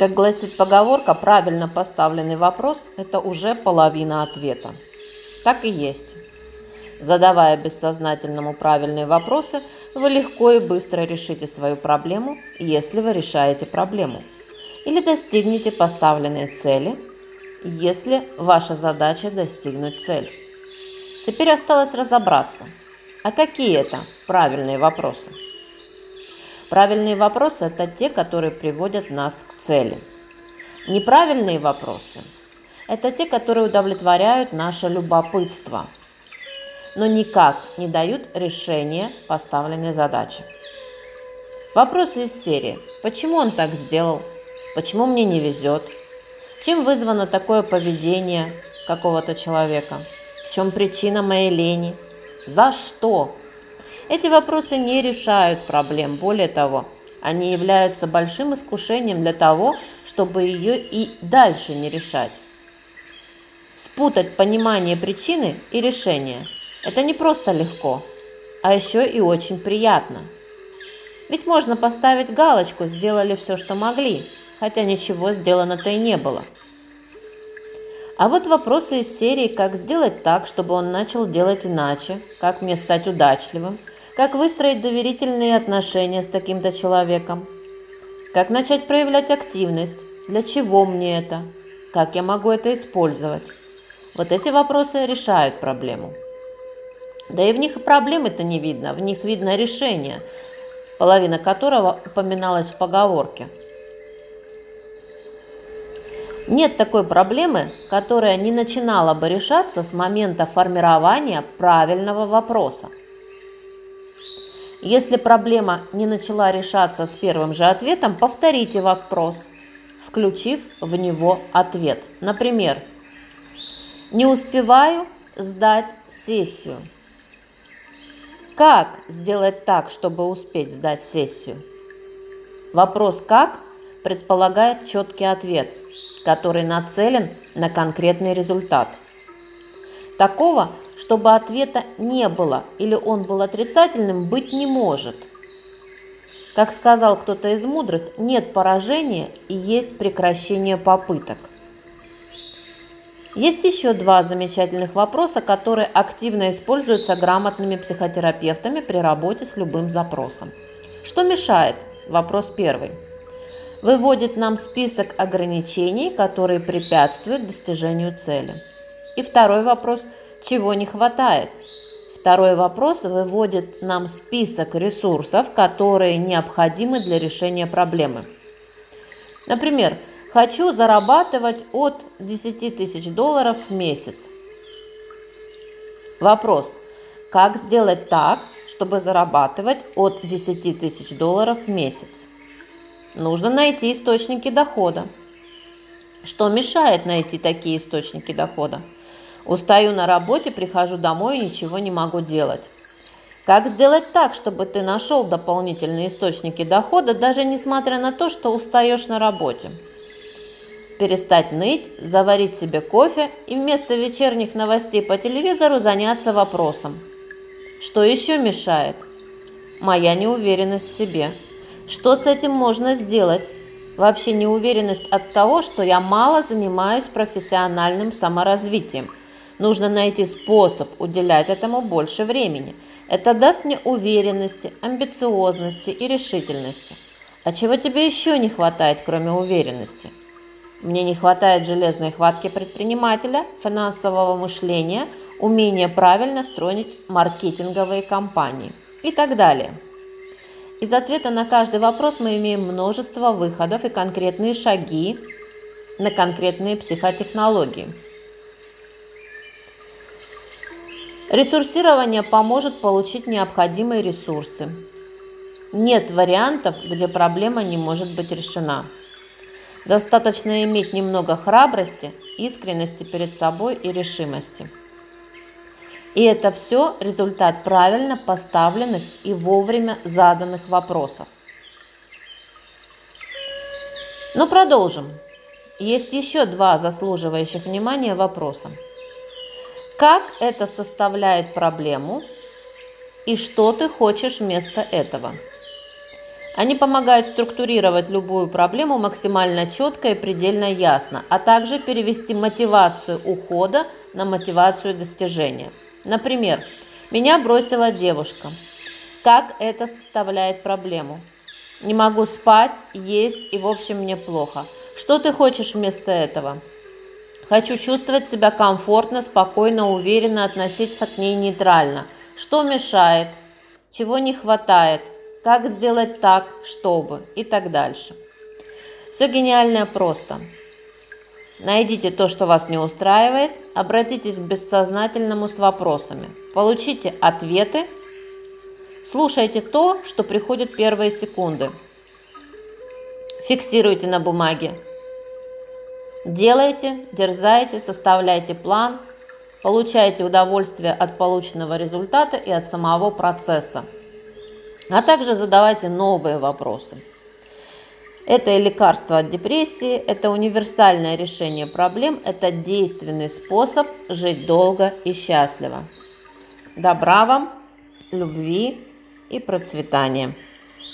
Как гласит поговорка, правильно поставленный вопрос – это уже половина ответа. Так и есть. Задавая бессознательному правильные вопросы, вы легко и быстро решите свою проблему, если вы решаете проблему. Или достигнете поставленной цели, если ваша задача достигнуть цель. Теперь осталось разобраться, а какие это правильные вопросы. Правильные вопросы – это те, которые приводят нас к цели. Неправильные вопросы – это те, которые удовлетворяют наше любопытство, но никак не дают решения поставленной задачи. Вопросы из серии «Почему он так сделал?», «Почему мне не везет?», «Чем вызвано такое поведение какого-то человека?», «В чем причина моей лени?», «За что?», эти вопросы не решают проблем, более того, они являются большим искушением для того, чтобы ее и дальше не решать. Спутать понимание причины и решения – это не просто легко, а еще и очень приятно. Ведь можно поставить галочку «сделали все, что могли», хотя ничего сделано-то и не было. А вот вопросы из серии «Как сделать так, чтобы он начал делать иначе?», «Как мне стать удачливым?», как выстроить доверительные отношения с таким-то человеком? Как начать проявлять активность? Для чего мне это? Как я могу это использовать? Вот эти вопросы решают проблему. Да и в них и проблемы-то не видно, в них видно решение, половина которого упоминалась в поговорке. Нет такой проблемы, которая не начинала бы решаться с момента формирования правильного вопроса. Если проблема не начала решаться с первым же ответом, повторите вопрос, включив в него ответ. Например, не успеваю сдать сессию. Как сделать так, чтобы успеть сдать сессию? Вопрос «как» предполагает четкий ответ, который нацелен на конкретный результат. Такого чтобы ответа не было или он был отрицательным, быть не может. Как сказал кто-то из мудрых, нет поражения и есть прекращение попыток. Есть еще два замечательных вопроса, которые активно используются грамотными психотерапевтами при работе с любым запросом. Что мешает? Вопрос первый. Выводит нам список ограничений, которые препятствуют достижению цели. И второй вопрос – чего не хватает? Второй вопрос выводит нам список ресурсов, которые необходимы для решения проблемы. Например, хочу зарабатывать от 10 тысяч долларов в месяц. Вопрос. Как сделать так, чтобы зарабатывать от 10 тысяч долларов в месяц? Нужно найти источники дохода. Что мешает найти такие источники дохода? Устаю на работе, прихожу домой и ничего не могу делать. Как сделать так, чтобы ты нашел дополнительные источники дохода, даже несмотря на то, что устаешь на работе? Перестать ныть, заварить себе кофе и вместо вечерних новостей по телевизору заняться вопросом. Что еще мешает? Моя неуверенность в себе. Что с этим можно сделать? Вообще неуверенность от того, что я мало занимаюсь профессиональным саморазвитием – Нужно найти способ уделять этому больше времени. Это даст мне уверенности, амбициозности и решительности. А чего тебе еще не хватает, кроме уверенности? Мне не хватает железной хватки предпринимателя, финансового мышления, умения правильно строить маркетинговые кампании и так далее. Из ответа на каждый вопрос мы имеем множество выходов и конкретные шаги на конкретные психотехнологии – Ресурсирование поможет получить необходимые ресурсы. Нет вариантов, где проблема не может быть решена. Достаточно иметь немного храбрости, искренности перед собой и решимости. И это все результат правильно поставленных и вовремя заданных вопросов. Но продолжим. Есть еще два заслуживающих внимания вопроса. Как это составляет проблему и что ты хочешь вместо этого? Они помогают структурировать любую проблему максимально четко и предельно ясно, а также перевести мотивацию ухода на мотивацию достижения. Например, меня бросила девушка. Как это составляет проблему? Не могу спать, есть и в общем мне плохо. Что ты хочешь вместо этого? Хочу чувствовать себя комфортно, спокойно, уверенно, относиться к ней нейтрально. Что мешает? Чего не хватает? Как сделать так, чтобы? И так дальше. Все гениальное просто. Найдите то, что вас не устраивает, обратитесь к бессознательному с вопросами. Получите ответы, слушайте то, что приходит первые секунды. Фиксируйте на бумаге. Делайте, дерзайте, составляйте план, получайте удовольствие от полученного результата и от самого процесса а также задавайте новые вопросы. Это и лекарство от депрессии, это универсальное решение проблем, это действенный способ жить долго и счастливо. Добра вам, любви и процветания.